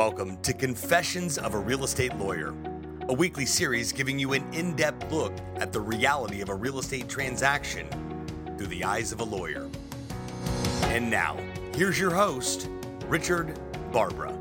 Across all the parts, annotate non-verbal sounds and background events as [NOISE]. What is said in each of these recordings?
Welcome to Confessions of a Real Estate Lawyer, a weekly series giving you an in depth look at the reality of a real estate transaction through the eyes of a lawyer. And now, here's your host, Richard Barbara.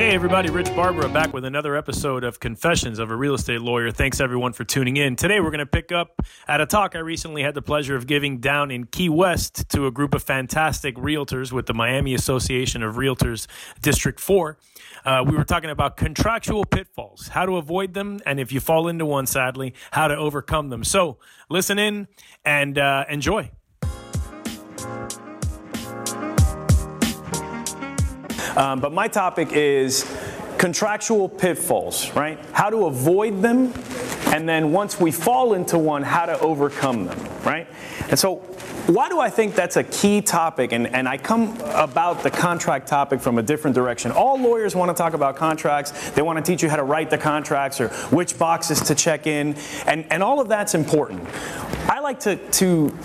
Hey everybody, Rich Barbara back with another episode of Confessions of a Real Estate Lawyer. Thanks everyone for tuning in. Today we're going to pick up at a talk I recently had the pleasure of giving down in Key West to a group of fantastic realtors with the Miami Association of Realtors District 4. Uh, we were talking about contractual pitfalls, how to avoid them, and if you fall into one, sadly, how to overcome them. So listen in and uh, enjoy. Um, but my topic is contractual pitfalls, right? How to avoid them, and then once we fall into one, how to overcome them, right? And so why do I think that's a key topic? And, and I come about the contract topic from a different direction. All lawyers want to talk about contracts. They want to teach you how to write the contracts or which boxes to check in. And, and all of that's important. I like to, to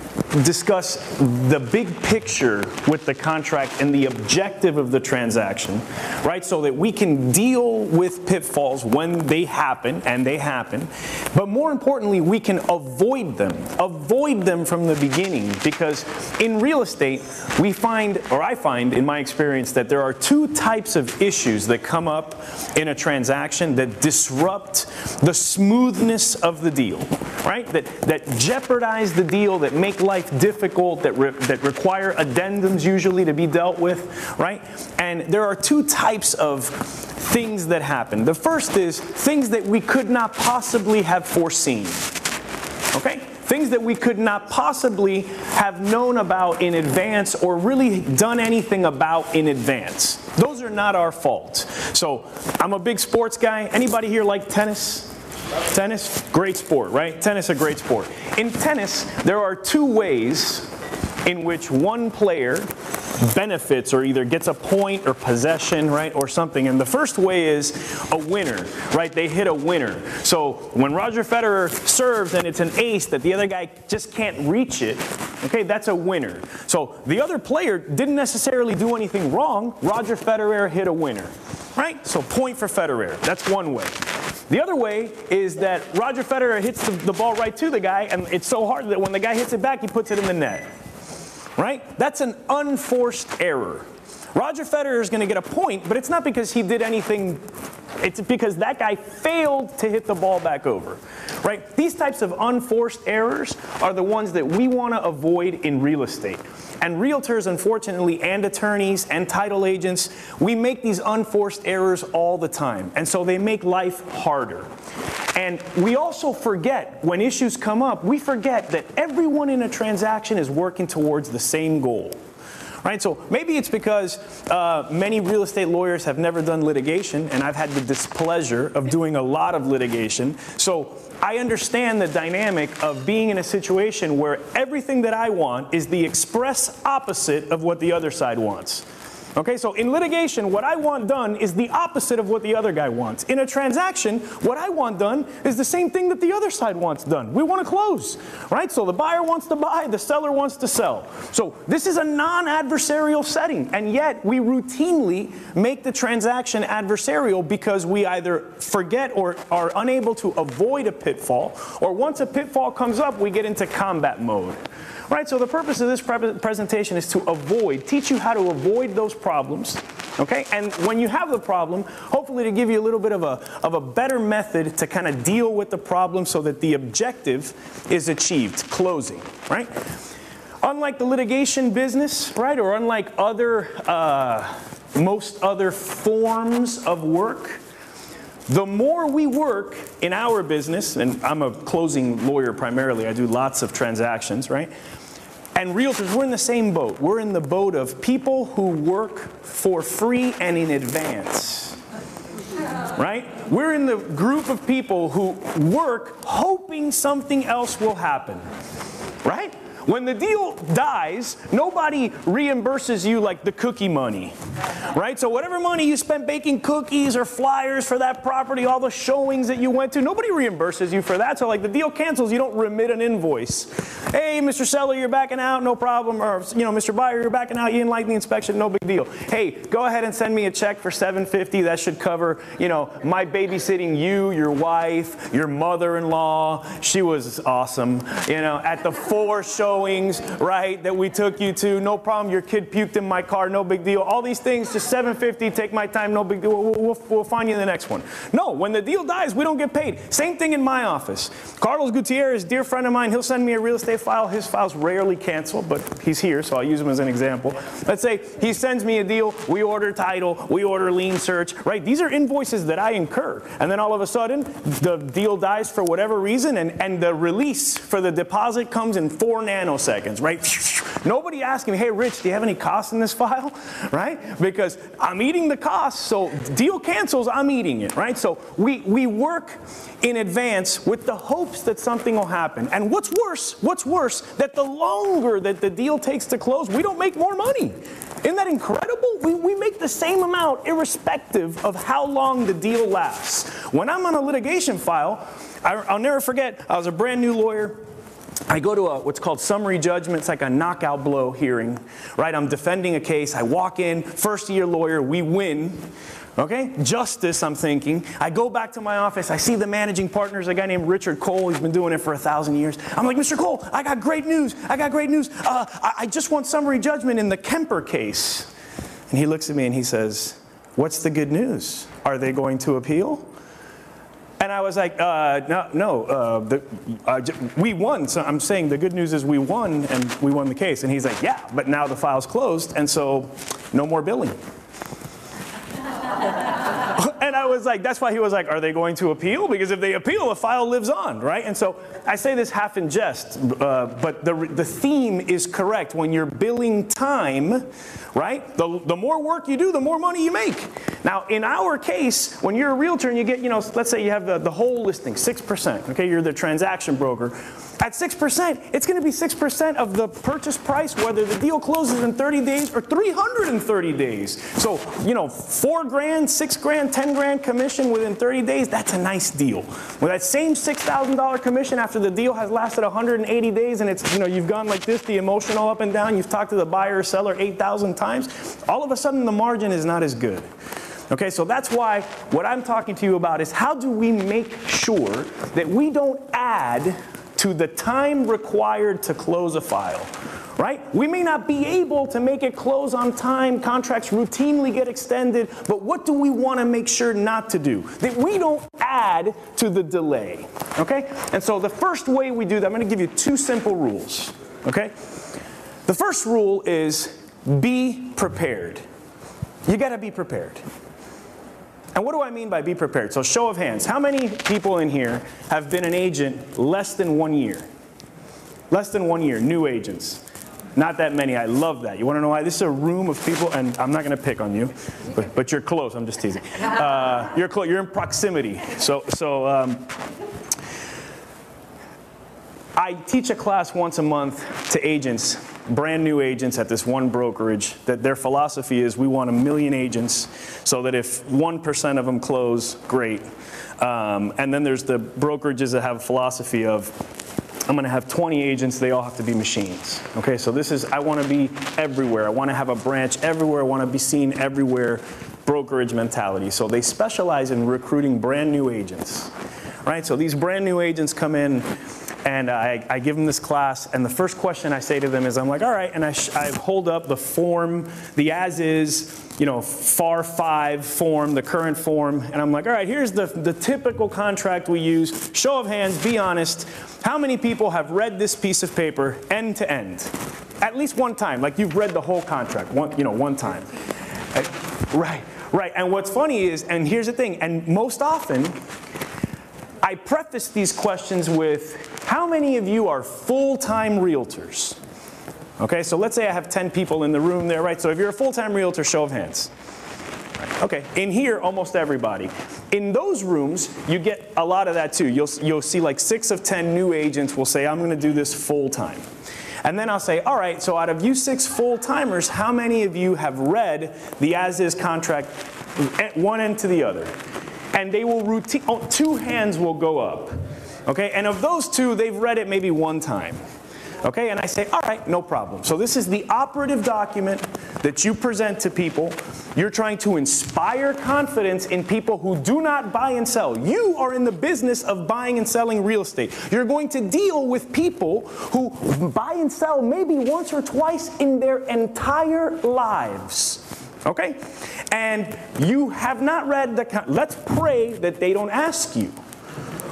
discuss the big picture with the contract and the objective of the transaction, right? So that we can deal with pitfalls when they happen, and they happen. But more importantly, we can avoid them. Avoid them from the beginning because in real estate, we find, or I find in my experience, that there are two types of issues that come up in a transaction that disrupt the smoothness of the deal, right? That, that jeopardize the deal, that make life difficult, that, re, that require addendums usually to be dealt with, right? And there are two types of things that happen. The first is things that we could not possibly have foreseen, okay? things that we could not possibly have known about in advance or really done anything about in advance. Those are not our fault. So I'm a big sports guy. Anybody here like tennis? Tennis, great sport, right? Tennis, a great sport. In tennis, there are two ways in which one player benefits or either gets a point or possession, right, or something. And the first way is a winner, right? They hit a winner. So when Roger Federer serves and it's an ace that the other guy just can't reach it, okay, that's a winner. So the other player didn't necessarily do anything wrong. Roger Federer hit a winner, right? So point for Federer. That's one way. The other way is that Roger Federer hits the, the, ball right to the guy, and it's so hard that when the guy hits it back, he puts it in the net right? That's an unforced error. Roger Federer is going to get a point, but it's not because he did anything, it's because that guy failed to hit the ball back over, right? These types of unforced errors are the ones that we want to avoid in real estate. And realtors, unfortunately, and attorneys and title agents, we make these unforced errors all the time. And so they make life harder. And we also forget, when issues come up, we forget that everyone in a transaction is working towards the same goal. Right? So maybe it's because uh, many real estate lawyers have never done litigation, and I've had the displeasure of doing a lot of litigation. So I understand the dynamic of being in a situation where everything that I want is the express opposite of what the other side wants. Okay, so in litigation, what I want done is the opposite of what the other guy wants. In a transaction, what I want done is the same thing that the other side wants done. We want to close, right? So the buyer wants to buy, the seller wants to sell. So this is a non adversarial setting, and yet we routinely make the transaction adversarial because we either forget or are unable to avoid a pitfall, or once a pitfall comes up, we get into combat mode. Right, so the purpose of this pre presentation is to avoid, teach you how to avoid those problems, okay? And when you have the problem, hopefully to give you a little bit of a, of a better method to kind of deal with the problem so that the objective is achieved, closing, right? Unlike the litigation business, right, or unlike other, uh, most other forms of work, the more we work in our business, and I'm a closing lawyer primarily, I do lots of transactions, right? And realtors, we're in the same boat. We're in the boat of people who work for free and in advance. Right? We're in the group of people who work hoping something else will happen. When the deal dies, nobody reimburses you like the cookie money, right? So whatever money you spent baking cookies or flyers for that property, all the showings that you went to, nobody reimburses you for that. So like the deal cancels, you don't remit an invoice. Hey, Mr. Seller, you're backing out, no problem. Or you know, Mr. Buyer, you're backing out, you didn't like the inspection, no big deal. Hey, go ahead and send me a check for 750. That should cover, you know, my babysitting you, your wife, your mother-in-law. She was awesome. You know, at the four showings, right, that we took you to, no problem. Your kid puked in my car, no big deal. All these things, just 750. Take my time, no big deal. We'll, we'll, we'll find you the next one. No, when the deal dies, we don't get paid. Same thing in my office. Carlos Gutierrez, dear friend of mine, he'll send me a real estate file. His files rarely cancel, but he's here, so I'll use him as an example. Let's say he sends me a deal. We order title. We order lien search. Right? These are invoices that I incur, and then all of a sudden, the deal dies for whatever reason, and, and the release for the deposit comes in four nanoseconds, right? [LAUGHS] Nobody asking me, hey, Rich, do you have any costs in this file? [LAUGHS] Right? Because I'm eating the costs, so deal cancels, I'm eating it, right? So we, we work in advance with the hopes that something will happen. And what's worse, what's worse, that the longer that the deal takes to close, we don't make more money. Isn't that incredible? We, we make the same amount irrespective of how long the deal lasts. When I'm on a litigation file, I, I'll never forget, I was a brand new lawyer. I go to a, what's called summary judgment. It's like a knockout blow hearing, right? I'm defending a case. I walk in, first year lawyer, we win. Okay? Justice, I'm thinking. I go back to my office. I see the managing partners, a guy named Richard Cole. He's been doing it for a thousand years. I'm like, Mr. Cole, I got great news. I got great news. Uh, I, I just want summary judgment in the Kemper case. And he looks at me and he says, What's the good news? Are they going to appeal? And I was like, uh, no, no, uh, the, uh, we won. So I'm saying the good news is we won and we won the case. And he's like, yeah, but now the file's closed, and so no more billing. Was like, that's why he was like, are they going to appeal? Because if they appeal, the file lives on, right? And so I say this half in jest, uh, but the, the theme is correct. When you're billing time, right, the, the more work you do, the more money you make. Now, in our case, when you're a realtor and you get, you know, let's say you have the, the whole listing, 6%, okay, you're the transaction broker. At 6%, it's going to be 6% of the purchase price, whether the deal closes in 30 days or 330 days. So, you know, four grand, six grand, 10 grand commission within 30 days, that's a nice deal. With that same $6,000 commission after the deal has lasted 180 days and it's, you know, you've gone like this, the emotional up and down, you've talked to the buyer or seller 8,000 times, all of a sudden the margin is not as good. Okay, so that's why what I'm talking to you about is how do we make sure that we don't add to the time required to close a file. Right? We may not be able to make it close on time. Contracts routinely get extended. But what do we want to make sure not to do? That we don't add to the delay. Okay? And so the first way we do that, I'm going to give you two simple rules. Okay? The first rule is be prepared. You got to be prepared. And what do I mean by be prepared? So, show of hands. How many people in here have been an agent less than one year? Less than one year, new agents. Not that many. I love that. You want to know why? This is a room of people, and I'm not to pick on you, but, but you're close. I'm just teasing. Uh, you're close. You're in proximity. So, so um, I teach a class once a month to agents brand new agents at this one brokerage that their philosophy is we want a million agents so that if 1% of them close, great. Um, and then there's the brokerages that have a philosophy of I'm going to have 20 agents, they all have to be machines. Okay, so this is, I want to be everywhere. I want to have a branch everywhere. I want to be seen everywhere. Brokerage mentality. So they specialize in recruiting brand new agents. Right, so these brand new agents come in and I, I, give them this class, and the first question I say to them is, I'm like, all right, and I, I hold up the form, the as is, you know, FAR 5 form, the current form, and I'm like, all right, here's the, the typical contract we use. Show of hands, be honest. How many people have read this piece of paper end to end? At least one time, like you've read the whole contract, one, you know, one time. Right, right. And what's funny is, and here's the thing, and most often, I preface these questions with how many of you are full time realtors? Okay, so let's say I have 10 people in the room there, right? So if you're a full time realtor, show of hands. Okay, in here, almost everybody. In those rooms, you get a lot of that too. You'll, you'll see like six of 10 new agents will say, I'm to do this full time. And then I'll say, all right, so out of you six full timers, how many of you have read the as is contract eh, one end to the other? And they will routine, oh, two hands will go up. Okay, and of those two, they've read it maybe one time. Okay, and I say, all right, no problem. So this is the operative document that you present to people. You're trying to inspire confidence in people who do not buy and sell. You are in the business of buying and selling real estate. You're going to deal with people who buy and sell maybe once or twice in their entire lives. Okay? And you have not read the. Let's pray that they don't ask you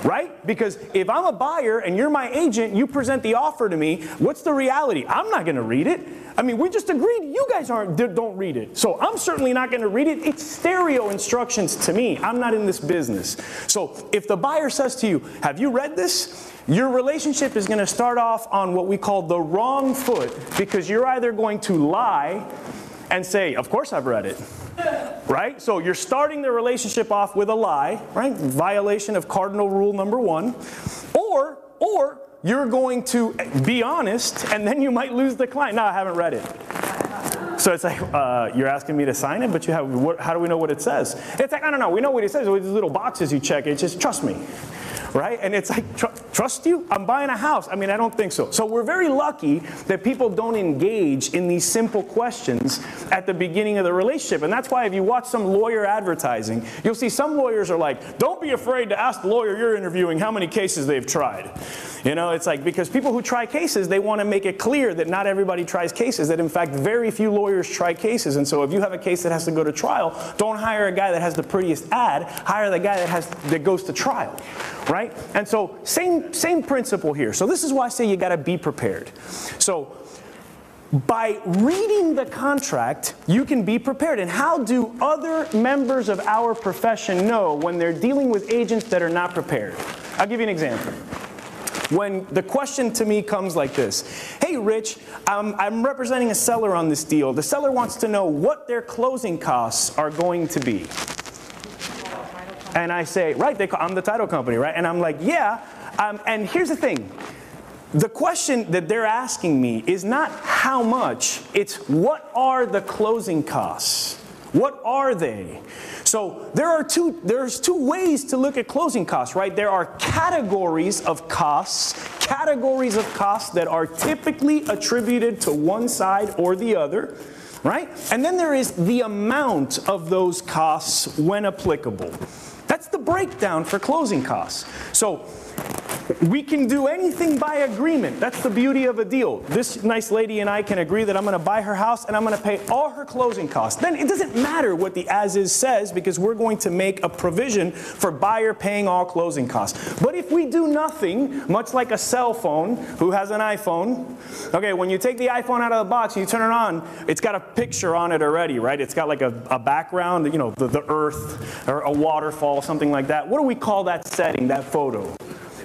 right? Because if I'm a buyer and you're my agent, you present the offer to me, what's the reality? I'm not going to read it. I mean, we just agreed you guys aren't don't read it. So I'm certainly not going to read it. It's stereo instructions to me. I'm not in this business. So if the buyer says to you, "Have you read this?" Your relationship is going to start off on what we call the wrong foot because you're either going to lie and say, "Of course I've read it." right? So you're starting the relationship off with a lie, right? Violation of cardinal rule number one. Or, or you're going to be honest and then you might lose the client. No, I haven't read it. So it's like, uh, you're asking me to sign it, but you have, what, how do we know what it says? It's like, I don't know, we know what it says. With these little boxes you check, it's just trust me right? And it's like, tr- trust you? I'm buying a house. I mean, I don't think so. So we're very lucky that people don't engage in these simple questions at the beginning of the relationship. And that's why if you watch some lawyer advertising, you'll see some lawyers are like, don't be afraid to ask the lawyer you're interviewing how many cases they've tried. You know, it's like, because people who try cases, they want to make it clear that not everybody tries cases, that in fact, very few lawyers try cases. And so if you have a case that has to go to trial, don't hire a guy that has the prettiest ad, hire the guy that has that goes to trial, right? And so same same principle here. So this is why I say you got to be prepared. So by reading the contract, you can be prepared. And how do other members of our profession know when they're dealing with agents that are not prepared? I'll give you an example when the question to me comes like this Hey, Rich, um, I'm representing a seller on this deal. The seller wants to know what their closing costs are going to be. And I say, Right, call, I'm the title company, right? And I'm like, Yeah. Um, and here's the thing the question that they're asking me is not how much, it's what are the closing costs? What are they? So there are two there's two ways to look at closing costs, right? There are categories of costs, categories of costs that are typically attributed to one side or the other, right? And then there is the amount of those costs when applicable. That's the breakdown for closing costs. So we can do anything by agreement. That's the beauty of a deal. This nice lady and I can agree that I'm going to buy her house and I'm going to pay all her closing costs. Then it doesn't matter what the as is says because we're going to make a provision for buyer paying all closing costs. But if we do nothing, much like a cell phone, who has an iPhone? Okay, when you take the iPhone out of the box and you turn it on, it's got a picture on it already, right? It's got like a, a background, you know, the, the earth or a waterfall, something like that. What do we call that setting, that photo?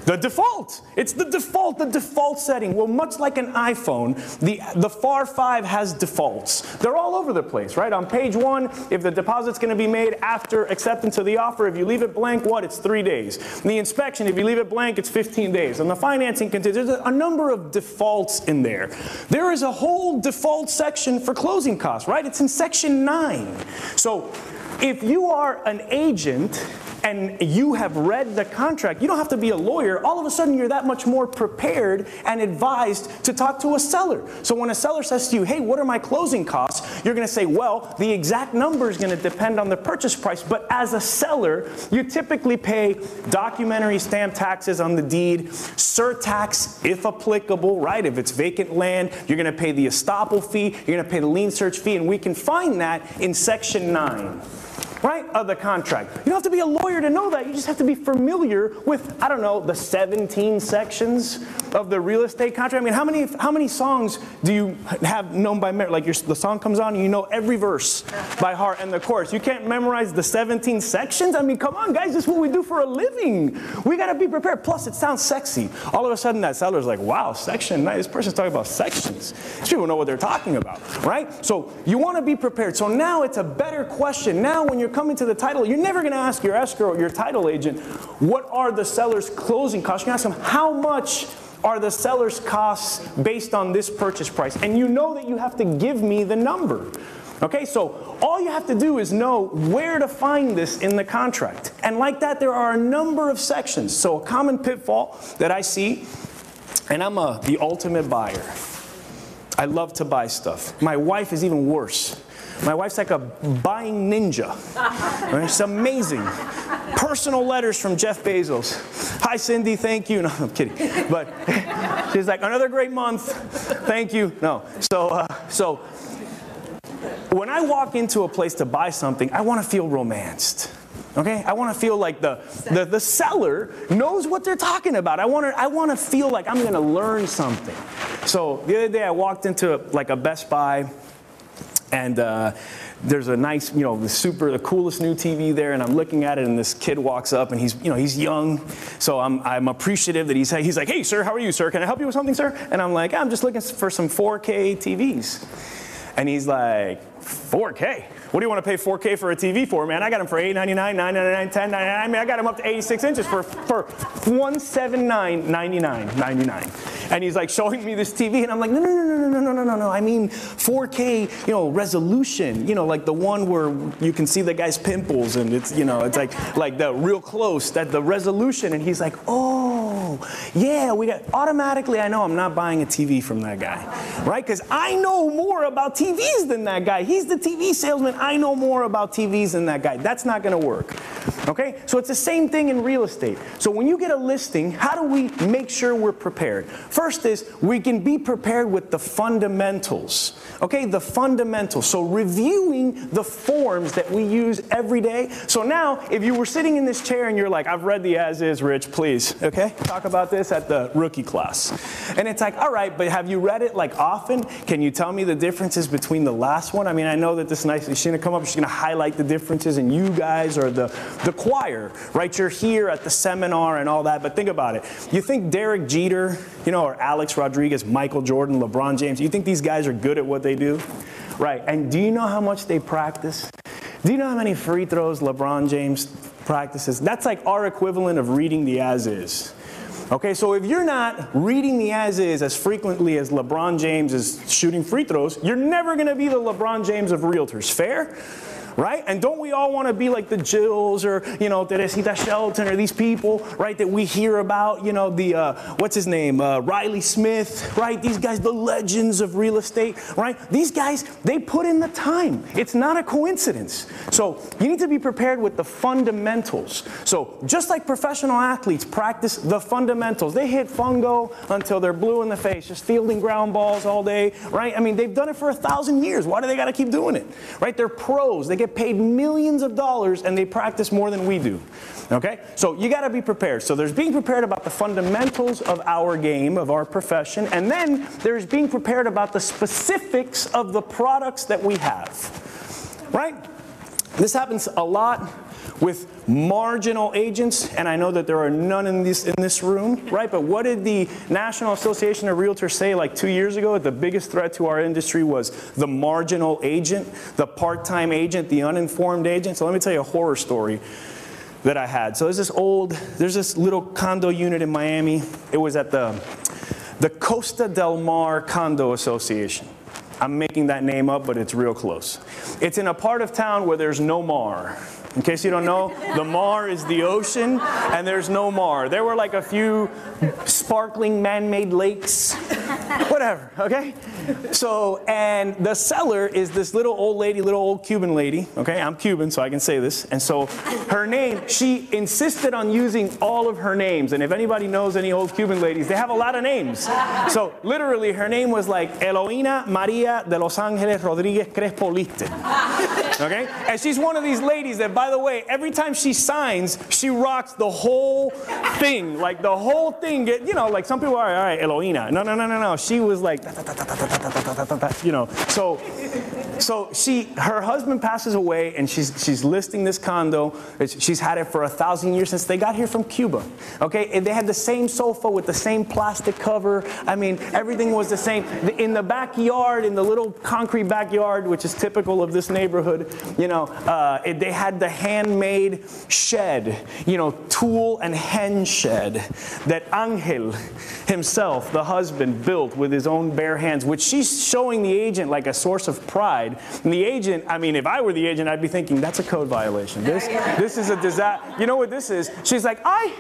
The default. It's the default, the default setting. Well, much like an iPhone, the, the FAR 5 has defaults. They're all over the place, right? On page one, if the deposit's going to be made after acceptance of the offer, if you leave it blank, what? It's three days. the inspection, if you leave it blank, it's 15 days. And the financing continues. There's a number of defaults in there. There is a whole default section for closing costs, right? It's in section 9. So if you are an agent and you have read the contract, you don't have to be a lawyer. All of a sudden, you're that much more prepared and advised to talk to a seller. So when a seller says to you, hey, what are my closing costs? You're going to say, well, the exact number is going to depend on the purchase price. But as a seller, you typically pay documentary stamp taxes on the deed, surtax if applicable, right? If it's vacant land, you're going to pay the estoppel fee, you're going to pay the lien search fee, and we can find that in section 9 right, of the contract. You don't have to be a lawyer to know that. You just have to be familiar with, I don't know, the 17 sections of the real estate contract. I mean, how many, how many songs do you have known by memory? Like your, the song comes on and you know every verse by heart and the chorus. You can't memorize the 17 sections? I mean, come on, guys, this is what we do for a living. We got to be prepared. Plus, it sounds sexy. All of a sudden, that seller's like, wow, section, this person's talking about sections. These people know what they're talking about, right? So you want to be prepared. So now it's a better question. Now, when you're you're coming to the title, you're never going to ask your escrow, your title agent, what are the seller's closing costs? To ask them, how much are the seller's costs based on this purchase price. And you know that you have to give me the number. Okay, so all you have to do is know where to find this in the contract. And like that, there are a number of sections. So a common pitfall that I see, and I'm a, the ultimate buyer. I love to buy stuff. My wife is even worse. My wife's like a buying ninja. It's amazing. Personal letters from Jeff Bezos. Hi, Cindy, thank you. No, I'm kidding. But [LAUGHS] she's like, another great month. Thank you. No. So, uh, so when I walk into a place to buy something, I want to feel romanced. Okay? I want to feel like the, the, the seller knows what they're talking about. I want to, I want to feel like I'm going to learn something. So the other day I walked into like a Best Buy and uh, there's a nice, you know, the super, the coolest new TV there, and I'm looking at it, and this kid walks up, and he's, you know, he's young, so I'm, I'm appreciative that he's, he's like, hey, sir, how are you, sir? Can I help you with something, sir? And I'm like, I'm just looking for some 4K TVs. And he's like, 4K? What do you want to pay 4K for a TV for, man? I got them for $8.99, $9.99, $10.99. I mean, I got them up to 86 inches for, for $179.99, 99 And he's like showing me this TV, and I'm like, no, no, no, no, no, no, no, no, no. I mean 4K, you know, resolution. You know, like the one where you can see the guy's pimples, and it's, you know, it's like, [LAUGHS] like the real close, that the resolution. And he's like, oh, yeah, we got. Automatically, I know I'm not buying a TV from that guy, right? Because I know more about TVs than that guy. He's the TV salesman. I know more about TVs than that guy. That's not going to work. Okay? So it's the same thing in real estate. So when you get a listing, how do we make sure we're prepared? First is we can be prepared with the fundamentals. Okay? The fundamentals. So reviewing the forms that we use every day. So now, if you were sitting in this chair and you're like, I've read the as is, Rich, please, okay? Talk about this at the rookie class. And it's like, all right, but have you read it like often? Can you tell me the differences between the last one? I mean, I know that this nice, she's gonna come up, she's gonna highlight the differences, and you guys are the, the choir, right? You're here at the seminar and all that, but think about it. You think Derek Jeter, you know, Alex Rodriguez, Michael Jordan, LeBron James, you think these guys are good at what they do? Right, and do you know how much they practice? Do you know how many free throws LeBron James practices? That's like our equivalent of reading the as is. Okay, so if you're not reading the as is as frequently as LeBron James is shooting free throws, you're never going to be the LeBron James of realtors. Fair? Right? And don't we all want to be like the Jills or, you know, Teresita Shelton or these people, right, that we hear about, you know, the, uh, what's his name, uh, Riley Smith, right? These guys, the legends of real estate, right? These guys, they put in the time. It's not a coincidence. So you need to be prepared with the fundamentals. So just like professional athletes practice the fundamentals, they hit fungo until they're blue in the face, just fielding ground balls all day, right? I mean, they've done it for a thousand years. Why do they got to keep doing it, right? They're pros. They get get paid millions of dollars and they practice more than we do. Okay? So you got to be prepared. So there's being prepared about the fundamentals of our game, of our profession, and then there's being prepared about the specifics of the products that we have. Right? This happens a lot with marginal agents, and I know that there are none in this, in this room, right? But what did the National Association of Realtors say like two years ago? The biggest threat to our industry was the marginal agent, the part time agent, the uninformed agent. So let me tell you a horror story that I had. So there's this old, there's this little condo unit in Miami. It was at the, the Costa del Mar Condo Association. I'm making that name up, but it's real close. It's in a part of town where there's no mar. In case you don't know, the Mar is the ocean, and there's no Mar. There were like a few sparkling man made lakes, [LAUGHS] whatever, okay? So, and the seller is this little old lady, little old Cuban lady, okay? I'm Cuban, so I can say this. And so her name, she insisted on using all of her names. And if anybody knows any old Cuban ladies, they have a lot of names. So, literally, her name was like Eloína Maria de Los Angeles Rodriguez Crespo Liste. Okay? And she's one of these ladies that, by the way, every time she signs, she rocks the whole thing. Like the whole thing, get, you know, like some people are, all right, Eloína. No, no, no, no, no. She was like, you know, so so she, her husband passes away, and she's she's listing this condo. She's had it for a thousand years since they got here from Cuba. Okay, and they had the same sofa with the same plastic cover. I mean, everything was the same. In the backyard, in the little concrete backyard, which is typical of this neighborhood, you know, uh, it, they had the handmade shed, you know, tool and hen shed that Angel himself, the husband, built with his own bare hands, which she's showing the agent like a source of pride. And the agent, I mean, if I were the agent, I'd be thinking, that's a code violation. This, this is a disaster. You know what this is? She's like, ay,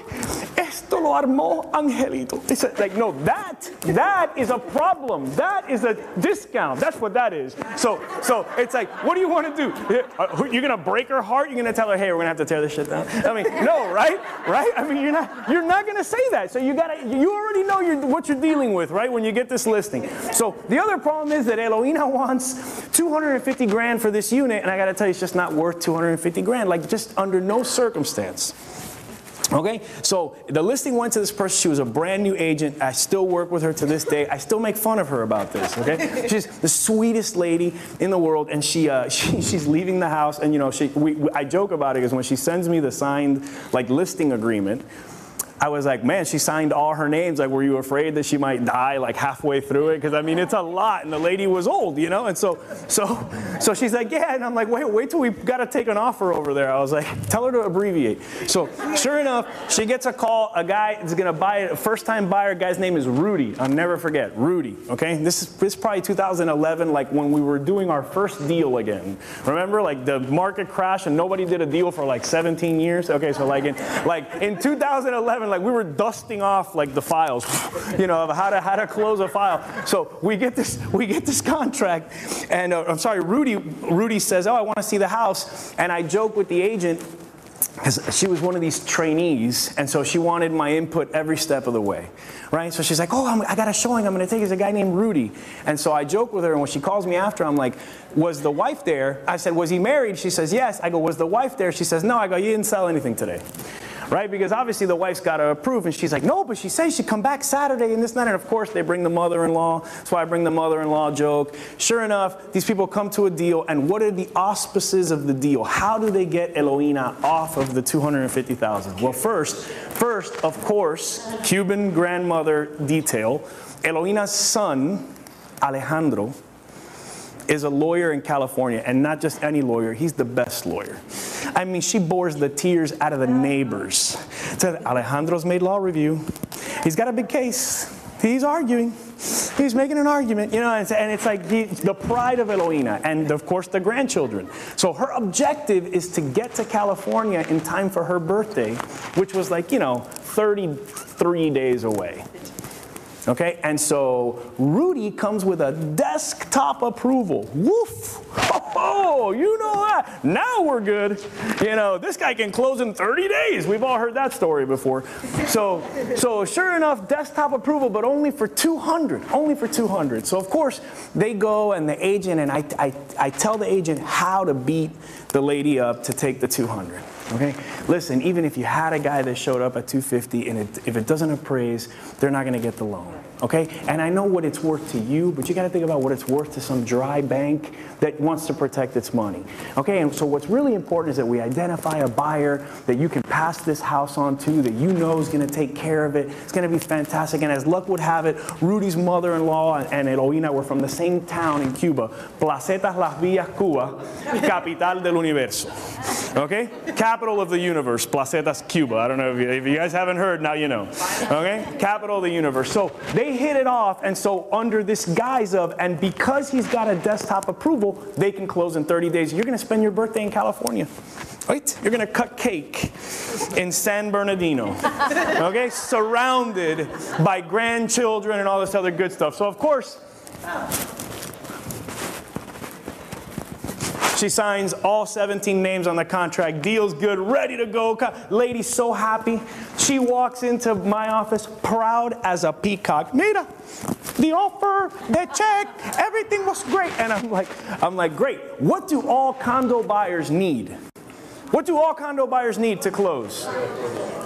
esto lo armó Angelito. It's like, no, that, that is a problem. That is a discount. That's what that is. So, so it's like, what do you want to do? Uh, you're gonna break her heart? You're gonna tell her, hey, we're gonna have to tear this shit down? I mean, no, right? Right? I mean, you're not, you're not gonna say that. So you gotta, you already know you're, what you're dealing with, right? When you get this listing. So the other problem is that Eloina wants 250 grand for this unit, and I gotta tell you, it's just not worth 250 grand. Like, just under no circumstance. Okay, so the listing went to this person. She was a brand new agent. I still work with her to this day. I still make fun of her about this. Okay, [LAUGHS] she's the sweetest lady in the world, and she, uh, [LAUGHS] she she's leaving the house. And you know, she we, we, I joke about it because when she sends me the signed like listing agreement, I was like, man, she signed all her names. Like, were you afraid that she might die like halfway through it? Because I mean, it's a lot, and the lady was old, you know. And so, so, so she's like, yeah. And I'm like, wait, wait till we got to take an offer over there. I was like, tell her to abbreviate. So, sure enough, she gets a call. A guy is gonna buy it. First time buyer. Guy's name is Rudy. I'll never forget. Rudy. Okay, this is this is probably 2011, like when we were doing our first deal again. Remember, like the market crash and nobody did a deal for like 17 years. Okay, so like in like in 2011 like we were dusting off like the files, you know, of how to how to close a file. So we get this we get this contract, and uh, I'm sorry, Rudy Rudy says, "Oh, I want to see the house," and I joke with the agent because she was one of these trainees, and so she wanted my input every step of the way, right? So she's like, "Oh, I'm, i got a showing. I'm going to take. It's a guy named Rudy." And so I joke with her, and when she calls me after, I'm like, "Was the wife there?" I said, "Was he married?" She says, "Yes." I go, "Was the wife there?" She says, "No." I go, "You didn't sell anything today." Right? Because obviously the wife's got to approve, and she's like, no, but she says she come back Saturday and this that. And of course, they bring the mother-in-law. That's why I bring the mother-in-law joke. Sure enough, these people come to a deal, and what are the auspices of the deal? How do they get Eloina off of the 250,000? Well, first, first, of course, Cuban grandmother detail. Eloina's son, Alejandro, is a lawyer in California, and not just any lawyer, he's the best lawyer. I mean, she bores the tears out of the neighbors. So Alejandro's made law review. He's got a big case. He's arguing. He's making an argument, you know, and it's like he, the pride of Eloina and, of course, the grandchildren. So her objective is to get to California in time for her birthday, which was like, you know, 33 days away. Okay, and so Rudy comes with a desktop approval. Woof! [LAUGHS] Oh, you know that. Now we're good. You know, this guy can close in 30 days. We've all heard that story before. So, so sure enough, desktop approval, but only for 200. Only for 200. So of course, they go and the agent, and I, I, I tell the agent how to beat the lady up to take the 200. Okay? Listen, even if you had a guy that showed up at 250 and it, if it doesn't appraise, they're not going to get the loan. Okay? And I know what it's worth to you, but you got to think about what it's worth to some dry bank that wants to protect its money. Okay? And so what's really important is that we identify a buyer that you can pass this house on to, that you know is going to take care of it. It's going to be fantastic. And as luck would have it, Rudy's mother-in-law and Eloina were from the same town in Cuba, Placetas Las Villas, Cuba, capital del universo. Okay? Capital of the universe, Placetas, Cuba. I don't know if you, if you guys haven't heard, now you know. Okay? Capital of the universe. So they hit it off, and so under this guise of, and because he's got a desktop approval, they can close in 30 days. You're going to spend your birthday in California. Right? You're going to cut cake in San Bernardino. Okay? Surrounded by grandchildren and all this other good stuff. So, of course, she signs all 17 names on the contract. Deal's good, ready to go. Lady's so happy. She walks into my office proud as a peacock. Mira, the offer, the check, everything was great. And I'm like, I'm like, great. What do all condo buyers need? What do all condo buyers need to close?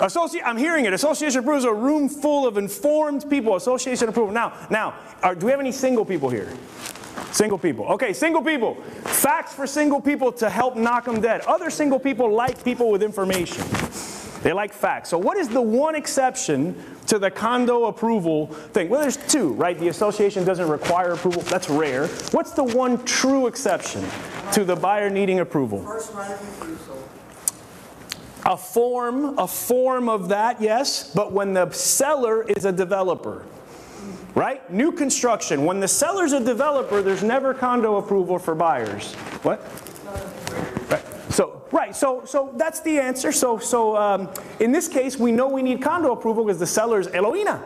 Associate, I'm hearing it. Association approval is a room full of informed people. Association approval. Now, now, are, do we have any single people here? Single people. Okay, single people. Facts for single people to help knock them dead. Other single people like people with information. They like facts. So, what is the one exception to the condo approval thing? Well, there's two, right? The association doesn't require approval. That's rare. What's the one true exception to the buyer needing approval? First right of refusal. A form, a form of that, yes, but when the seller is a developer, right? New construction, when the seller's a developer, there's never condo approval for buyers. What? Right. So, right, so, so that's the answer. So, so um, in this case, we know we need condo approval because the seller is Eloina.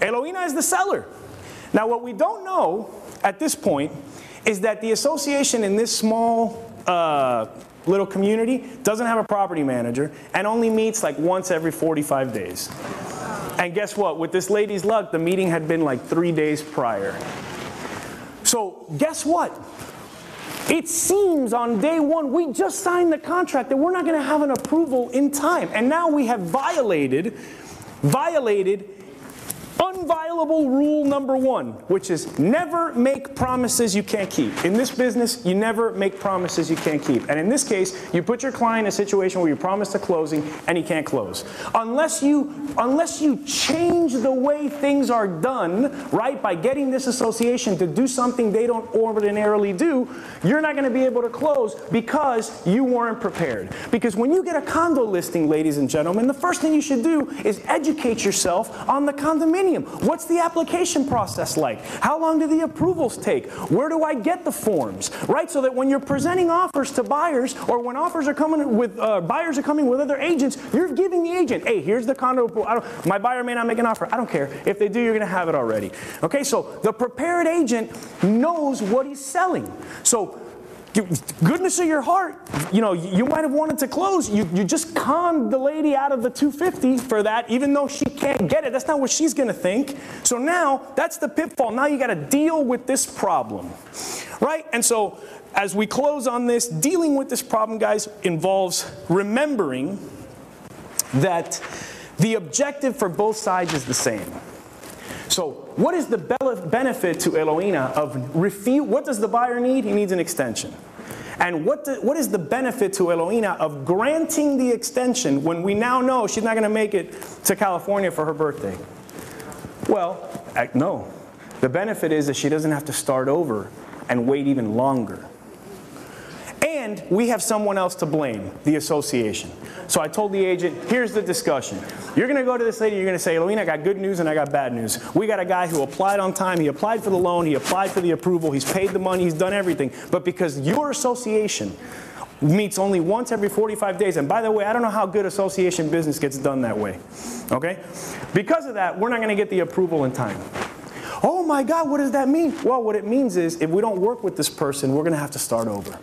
Eloina is the seller. Now, what we don't know at this point is that the association in this small uh, little community doesn't have a property manager and only meets like once every 45 days. And guess what? With this lady's luck, the meeting had been like three days prior. So, guess what? It seems on day one, we just signed the contract that we're not going to have an approval in time. And now we have violated, violated unviolable rule number one, which is never make promises you can't keep. In this business, you never make promises you can't keep. And in this case, you put your client in a situation where you promise a closing and he can't close. Unless you, unless you change the way things are done, right, by getting this association to do something they don't ordinarily do, you're not going to be able to close because you weren't prepared. Because when you get a condo listing, ladies and gentlemen, the first thing you should do is educate yourself on the condominium. What's the application process like? How long do the approvals take? Where do I get the forms? Right? So that when you're presenting offers to buyers or when offers are coming with uh, buyers are coming with other agents, you're giving the agent, hey, here's the condo my buyer may not make an offer. I don't care. If they do, you're going to have it already. Okay, so the prepared agent knows what he's selling. So goodness of your heart, you know, you might have wanted to close. You, you just conned the lady out of the 250 for that, even though she can't get it. That's not what she's going to think. So now that's the pitfall. Now you got to deal with this problem, right? And so as we close on this, dealing with this problem, guys, involves remembering that the objective for both sides is the same. So, what is the benefit to Eloina of refute? What does the buyer need? He needs an extension. And what, the, what is the benefit to Eloina of granting the extension when we now know she's not going to make it to California for her birthday? Well, no. The benefit is that she doesn't have to start over and wait even longer. And we have someone else to blame, the association. So I told the agent, here's the discussion. You're going to go to this lady, you're going to say, Eloina, I got good news and I got bad news. We got a guy who applied on time, he applied for the loan, he applied for the approval, he's paid the money, he's done everything. But because your association meets only once every 45 days, and by the way, I don't know how good association business gets done that way. Okay? Because of that, we're not going to get the approval in time. Oh my God, what does that mean? Well, what it means is if we don't work with this person, we're going to have to start over.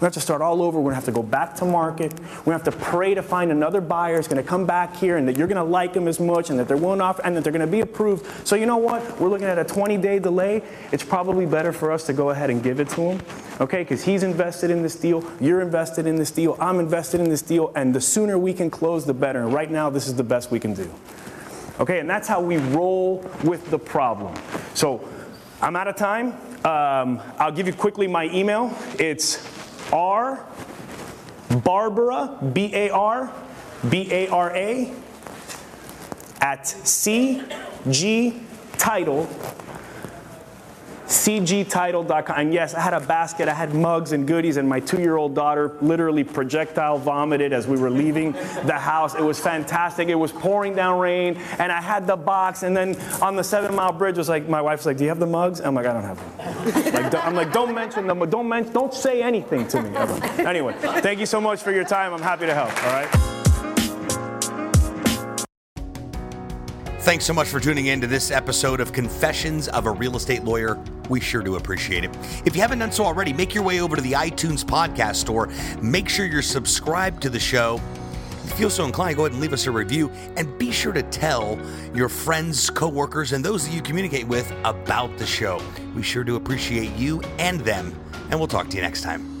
We have to start all over. We're going to have to go back to market. We're going to have to pray to find another buyer who's going to come back here and that you're going to like them as much and that they're willing to offer and that they're going to be approved. So you know what? We're looking at a 20-day delay. It's probably better for us to go ahead and give it to him, okay? Because he's invested in this deal. You're invested in this deal. I'm invested in this deal. And the sooner we can close, the better. And right now, this is the best we can do. Okay, and that's how we roll with the problem. So I'm out of time. Um, I'll give you quickly my email. It's R Barbara, B A R B A R A, at CG Title cgtitle.com. And yes, I had a basket, I had mugs and goodies, and my two year old daughter literally projectile vomited as we were leaving the house. It was fantastic. It was pouring down rain, and I had the box. And then on the seven mile bridge, was like, my wife's like, Do you have the mugs? I'm like, I don't have them. like, I'm like, Don't mention them, don't, mention, don't say anything to me ever. Anyway, thank you so much for your time. I'm happy to help, all right? Thanks so much for tuning in to this episode of Confessions of a Real Estate Lawyer. We sure do appreciate it. If you haven't done so already, make your way over to the iTunes podcast store. Make sure you're subscribed to the show. If you feel so inclined, go ahead and leave us a review and be sure to tell your friends, coworkers, and those that you communicate with about the show. We sure do appreciate you and them, and we'll talk to you next time.